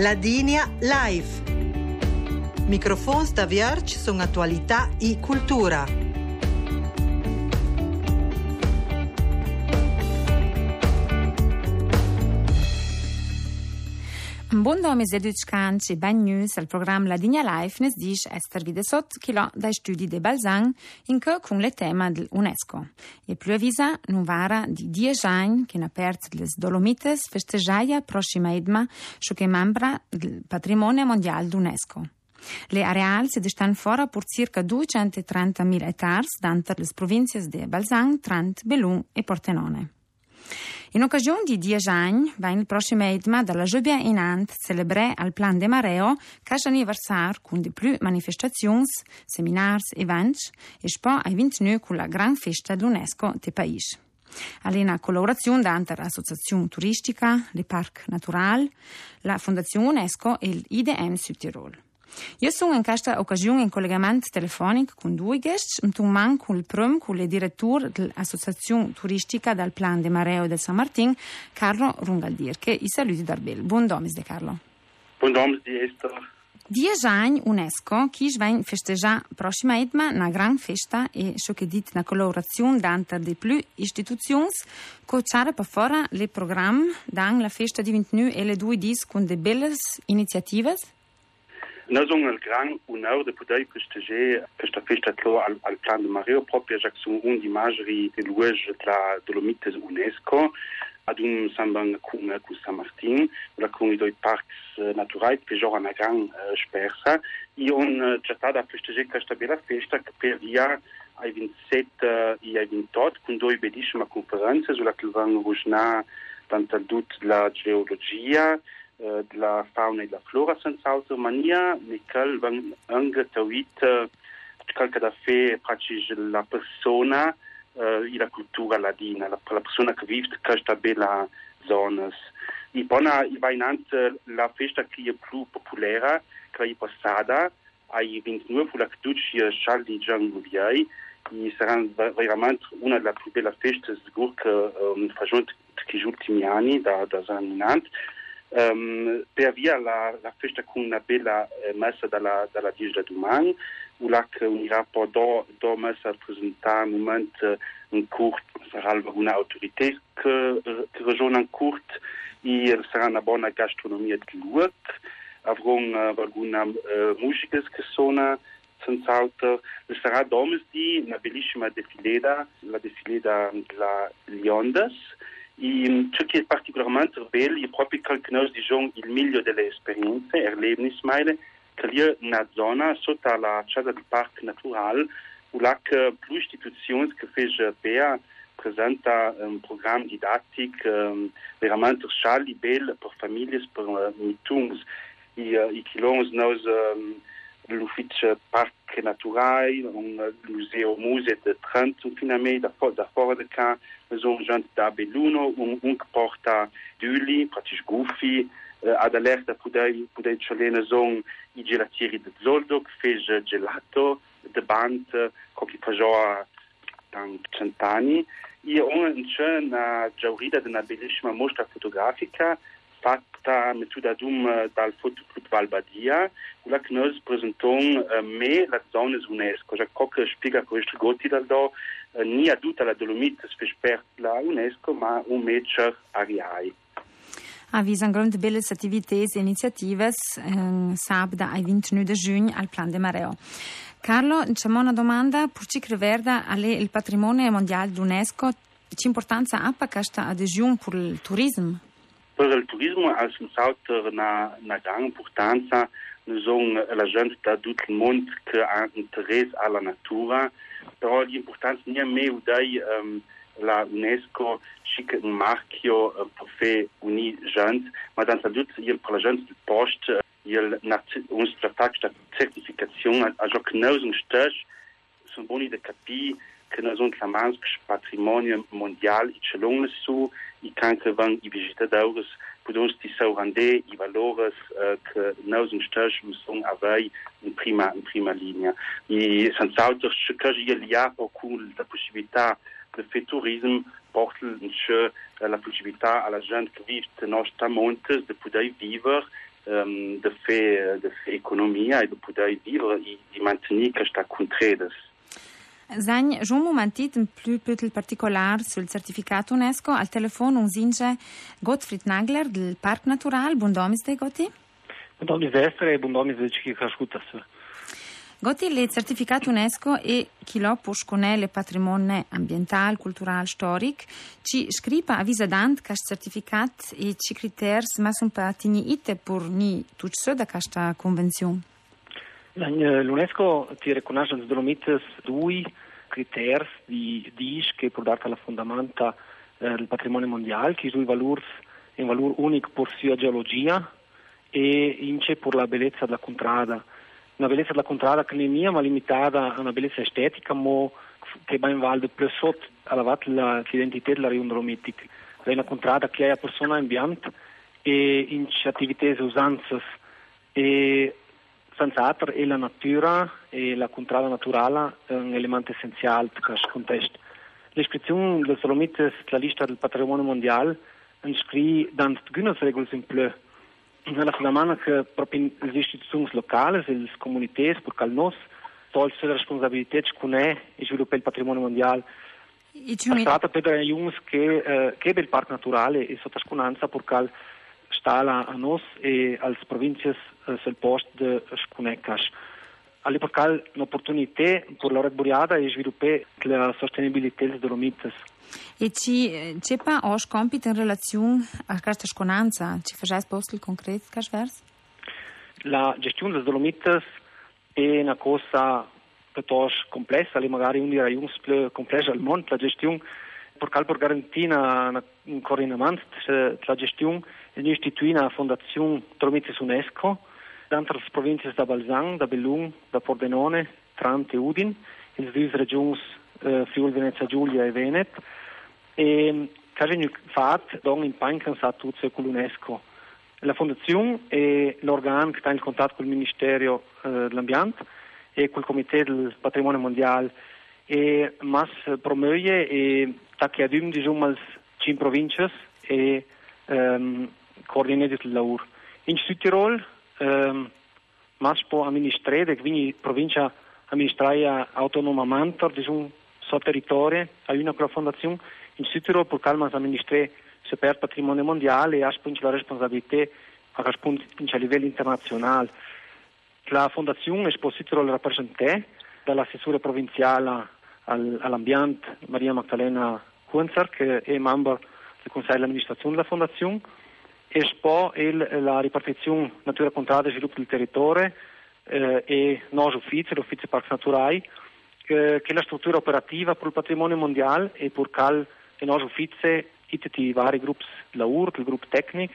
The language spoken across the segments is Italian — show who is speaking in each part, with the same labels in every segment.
Speaker 1: Ladinia Live. Microfons da Vierge sono attualità e cultura.
Speaker 2: È Educ Canci, ben news al programma La Digna Life nes dice Esther Videsot che lo dai studi de Balzan in che con le tema dell'UNESCO. E più avvisa non vara di 10 anni che ne aperto le Dolomites festeggiaia prossima edma ciò che membra del patrimonio mondiale d'UNESCO. Le areali si stanno fuori per circa 230.000 ettari dentro le province di Balzan, Trent, Belun e Portenone. In occasione di 10 anni, va il prossimo etma dalla Giubia in Ant celebrare al Plan de Mareo cash anniversario con di più manifestazioni, seminari, eventi e poi ai 29 con la gran festa dell'UNESCO del paese. All'ena collaborazione tra l'associazione turistica, le parchi naturali, la Fondazione UNESCO e l'IDM Südtirol. Io sono in questa occasione in collegamento telefonico con due guest, un man con il prom, con il direttore dell'Associazione Turistica del Plan de Mareo del San Martin, Carlo Rungaldir, che i saluti da Bel. Buon domis de Carlo.
Speaker 3: Buon domis di Esther.
Speaker 2: Dieci anni UNESCO che va festeggiare prossima etma una gran festa e ciò che dit una collaborazione dante di più istituzioni che c'era per fare le programmi dan la festa di 29 e le due dis con de belle iniziative
Speaker 3: Um grande honor de poder prestigiar esta festa al, al Plan de Mareo, proprio já que são um de imagerie de da Dolomites UNESCO, ad un samban com com San Martin, la com i doi parcs naturais que joga na gran spersa, e on uh, já está a prestigiar questa bella festa che per via ai 27 uh, e ai 28, con due bellissime conferenze sulla che vanno a tanto la geologia, la fauna e la flora senz'altra mania, ne cal van angetauit cal da fe practic la persona e la cultura ladina, la, la persona che vive questa bella zonas. I bona i va innanzi la festa che è più popolare, che è passata, ai 29 fu la caduci Charles Gianguviai, e sarà veramente una delle più belle feste sicuro che um, facciamo negli ultimi anni da, da innanzi. Um, per via la, la festa con una bella eh, messa dalla, dalla Diga domani, là che unirà poi do, do a presentare un momento in curt, sarà una autorità che, che ragiona in curt e sarà una buona gastronomia di luogo, uh, alguna uh, musica che suona senz'altro, sarà domesdi una bellissima defileda, la defileda della Liondas, E ciò che è particolarmente bello è proprio che noi diciamo il meglio delle esperienze, erlebnismeile, che lì è una zona sotto la casa del parco naturale, où che più istituzioni che fanno per presenta un programma didattico um, veramente speciale, bello per famiglie, per uh, mitums. E uh, i noi um, l'ufficio parc naturale, un museo museo de Trent, un finalmente da, da cá, mas um gente da Belluno, um que porta Duli, praticamente Goofy, uh, ad alerta pudei pudei zon i gelatieri de Zoldo, che fez gelato, de band, co che faceva tan cent'anni, on c'è una giaurida di una bellissima mostra fotografica fatta mettuda dum dal Fotoclub Valbadia, la che noi presentiamo uh, me la zona UNESCO, già che spiega questo goti dal do, uh, ni a tutta la Dolomite per la UNESCO, ma un mecer ariai.
Speaker 2: Avvisa un grande belle attività e iniziative eh, sabato ai 29 giugno al Plan de Mareo. Carlo, c'è una domanda, per ci crede il patrimonio mondiale d'UNESCO, importanza ha questa adesione per il turismo?
Speaker 3: Per il turismo ha senz'altro una, una grande importanza, noi sono la gente da tutto il mondo che ha interesse alla natura, però l'importanza non è mai dai um, la UNESCO chic un marchio uh, per fare uni gente, ma dans tutto il per la gente del post il un trattato di certificazione a ciò che noi sono stessi sono buoni da capire che noi sono chiamati patrimonio mondiale e ce l'hanno su e che anche vanno i visitatori podemos ti saurandé i valores uh, che noi stessi sono avei in prima, in prima linea. E senz'altro che io li ha con la possibilità di fare turismo porta la possibilità alla gente che vive nei nostri monti di poter vivere um, de de fer economia e de poder vivre e, e mantenir questa contredes.
Speaker 2: Zagn, un momentit più più particolare sul certificato UNESCO al telefono un zinge Gottfried Nagler del Parc Natural. Buon domis de Gotti.
Speaker 4: Buon domis destre e buon domis de chi ascolta.
Speaker 2: Gotti il certificato UNESCO e chi lo può sconare patrimonio ambientale, culturale, storico, ci scrive a visa dant che certificato e ci criteri ma sono patini ite per ni tutto da questa convenzione.
Speaker 4: L'UNESCO ti riconosce le Dolomites due criteri di DIS che per dare la fondamenta eh, del patrimonio mondiale, che sono i valori, un valore unico per sua geologia e ince per la bellezza della contrada. Una bellezza della contrada che non è limitata a una bellezza estetica, ma che va in valde più sotto alla l'identità della regione dolomitica. È una contrada che è a persona ambiente e in attività e usanze e senz'altro è la natura e la contrada naturale un elemento essenziale in questo contesto. L'iscrizione delle Dolomites alla lista del patrimonio mondiale inscrit dans algunes regole in più. Nella settimana che proprio le istituzioni locali, le comunità, perché il nostro, tolse la responsabilità di conoscere e sviluppare il patrimonio mondiale. Si tratta per Jungs che, eh, che il parco naturale e sotto sconanza perché sta a noi e alle province sul posto di Scunecash. All'epoca un'opportunità per la Buriada e sviluppare la sostenibilità delle Dolomites.
Speaker 2: E ci c'è pa os compito in relazione a questa sconanza? Ci facciate posto il concreto, vers?
Speaker 4: La gestione delle Dolomites è una cosa piuttosto complessa, le magari una delle jungs più complesse al mondo, la gestione per per garantire un coordinamento della gestione è istituita una fondazione Dolomites UNESCO D'altre province da Balzan, da Bellun, da Pordenone, Trant e Udin, le due regioni eh, Friuli, Venezia Giulia e Venet. E che hanno fatto un impegno cansato con l'UNESCO. La fondazione è l'organo che sta in contatto con il Ministero eh, dell'Ambiente e col Comité del Patrimonio Mondiale e mas promuove e che adum diciamo als cin provinces e um, coordinare il lavoro. In Südtirol um, mas può amministrare, quindi provincia amministraia autonomamente di un suo territorio, a una fondazione in Südtirol per calma amministrare se per patrimonio mondiale e ha la responsabilità a, a livello internazionale. La fondazione Espositoro rappresenta dall'assessore provinciale all'ambiente Maria Magdalena Kunzer, che è membro del Consiglio di amministrazione della fondazione, Espo è la ripartizione natura contrada e sviluppo del territorio eh, e nos uffici, l'Uffizio Parchi Naturali, eh, che è la struttura operativa per il patrimonio mondiale e per cal e nos uffici i vari gruppi lavoro, il gruppo tecnico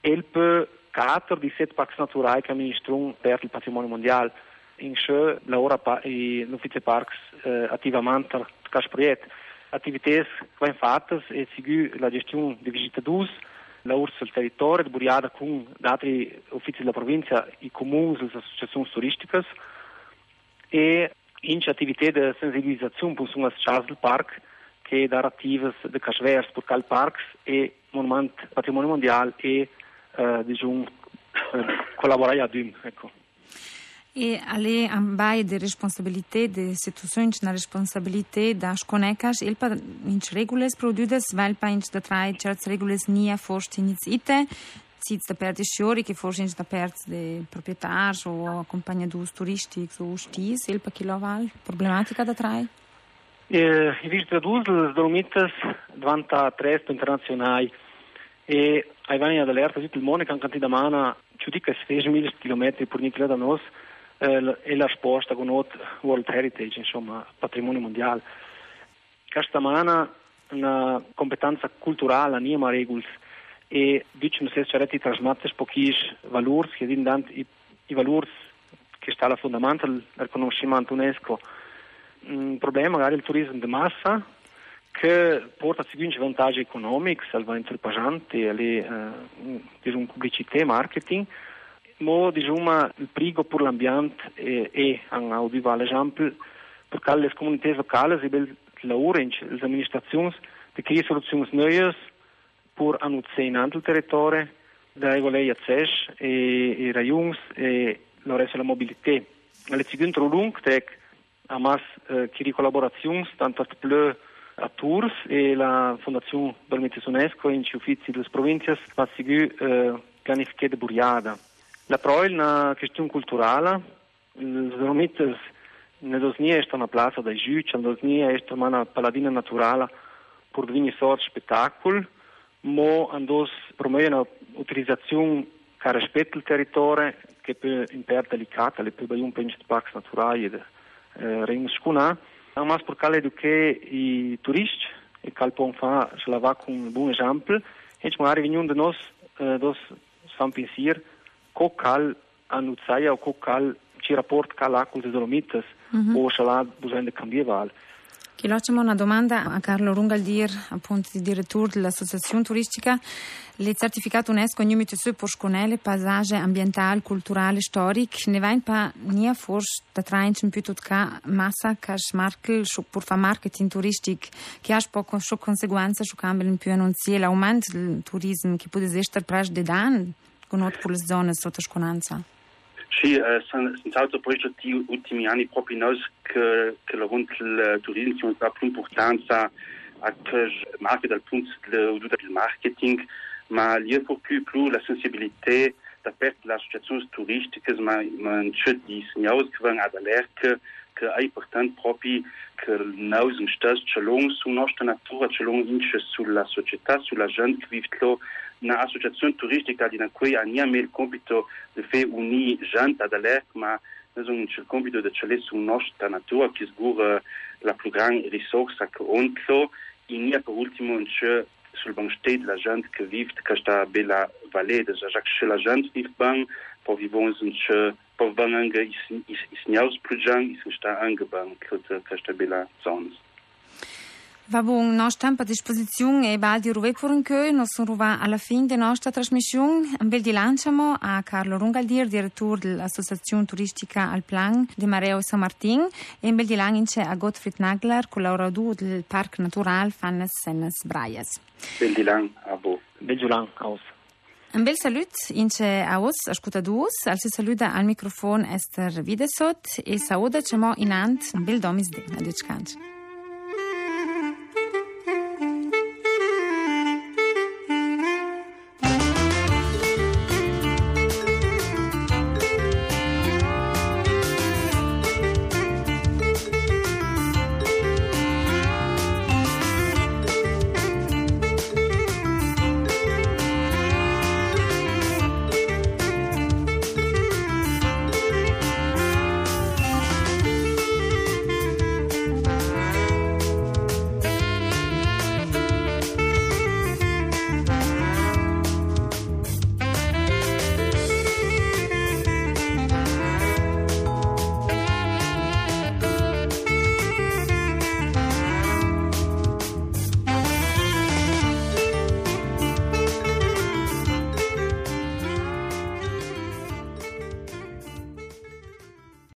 Speaker 4: e il per quattro di sette parchi naturali che amministrano per il patrimonio mondiale. In sé lavora l'Uffizio Parks eh, attivamente per questo progetto. Attività che vengono fatte e la gestione di visitatori la URSS sul territorio, di Buriada con altri uffici della provincia, i comuni, le associazioni turistiche e in attività di sensibilizzazione per le case del parco che da attive di Casvers per il parco e monumento patrimonio mondiale e eh, diciamo, eh, collaborare a Dum. Ecco.
Speaker 2: E alle ambaie de responsabilità de situazioni na responsabilità da sconecas il pa in regules produdes vel pa in da trai certs regules nia forst inizite sits da per de sciori che forse in da per de proprietars o accompagnadus turistics o stis il pa kiloval problematica da trai?
Speaker 4: Eh, I visite dus les Dolomites diventa tresto internazionali e ai vani ad allerta tutto il mondo che anche da mana ci dica 6.000 km per niente da noi eh, e la risposta con World Heritage, insomma, patrimonio mondiale. Questa mana una competenza culturale, non ma regole, e diciamo se c'è di trasmettere pochi valori, che sono i, i valori che sta alla fondamento del riconoscimento UNESCO. Un problema magari il turismo di massa, che porta a seguire vantaggi economici, al vantaggio pagante, alle eh, diciamo, pubblicità marketing, mo diciamo il prigo per l'ambiente e, e an audiva l'esempio perché le comunità locali e il lavoro le amministrazioni di creare soluzioni nuove per annunciare in altri territori da regolei accesso e, e raions e resto la mobilità. Le seconde lung tec a mas eh, chi collaborazioni tanto pleu a Tours e la Fondazione Dolmitis UNESCO in Ciufizi delle province va seguire eh, pianificare de Buriada. La proil una questione culturale, le Dolomites ne dosnia è una plaza da giuc, ne dosnia è una paladina naturale per divini sort spettacolo, mo andos promuove un'utilizzazione che rispetta il territorio, che un po' delicata, le più un penso di parchi naturali, eh, reims scuna, mas per cale eduche i turisti, e cal pon fa, se va con un buon esempio, e magari veniamo da nos, eh, dos fan pensare, co cal annuzzaia o co cal ci rapport cal acul de dolomitas, mm-hmm. o se la bisogna cambiare
Speaker 2: Chi facciamo una domanda a Carlo Rungaldir, appunto di direttore dell'Associazione Turistica. Le certificato UNESCO numite su per sconele paesage ambiental, culturale, storic. Ne va in pa nia forse da trainchen più tot ca massa ca smarkel per fa marketing turistic che ha poco so conseguenza su cambio in più annunzie l'aumento del turismo che può essere pras de dan con per le zone sotto sconanza.
Speaker 3: Sì, sono stati progetti ultimi anni proprio noi che, che riguardo il turismo sono stati più importanza a che marche dal punto del marketing, ma lì è più più la sensibilità da parte delle associazioni turistiche, ma c'è di segnali che vanno ad allerta che è importante proprio che noi stessi ce l'hanno sulla nostra natura, ce l'hanno sulla società, sulla gente che vive là. Na associazione turistica di cui abbiamo il compito di fare unire gente ad alert, ma noi abbiamo il compito di celare su nostra natura, che sicura la più grande risorsa che ontlo, e non per ultimo c'è sul banco la gente che vive questa bella vallée, già che la gente vive bene, poi vivono in poi vanno anche i signori più giovani, sono stati anche bene questa bella zona.
Speaker 2: Va bom, nós tempo a disposição e baldi ruve por un que nós ruva alla fin de nostra trasmissione. Un bel di lanciamo a Carlo Rungaldir, direttore dell'Associazione Turistica al Plan di Mareo San Martin e un bel di lancince a Gottfried Nagler, collaboratore del Parc Natural Fannes Sennes Braias.
Speaker 3: Bel di lang a bo.
Speaker 4: Bel di lang aus.
Speaker 2: Un bel salut ince a os, ascoltadus, al se saluda al microfon Esther Videsot e sauda cemo inant un bel domis de, adios canci.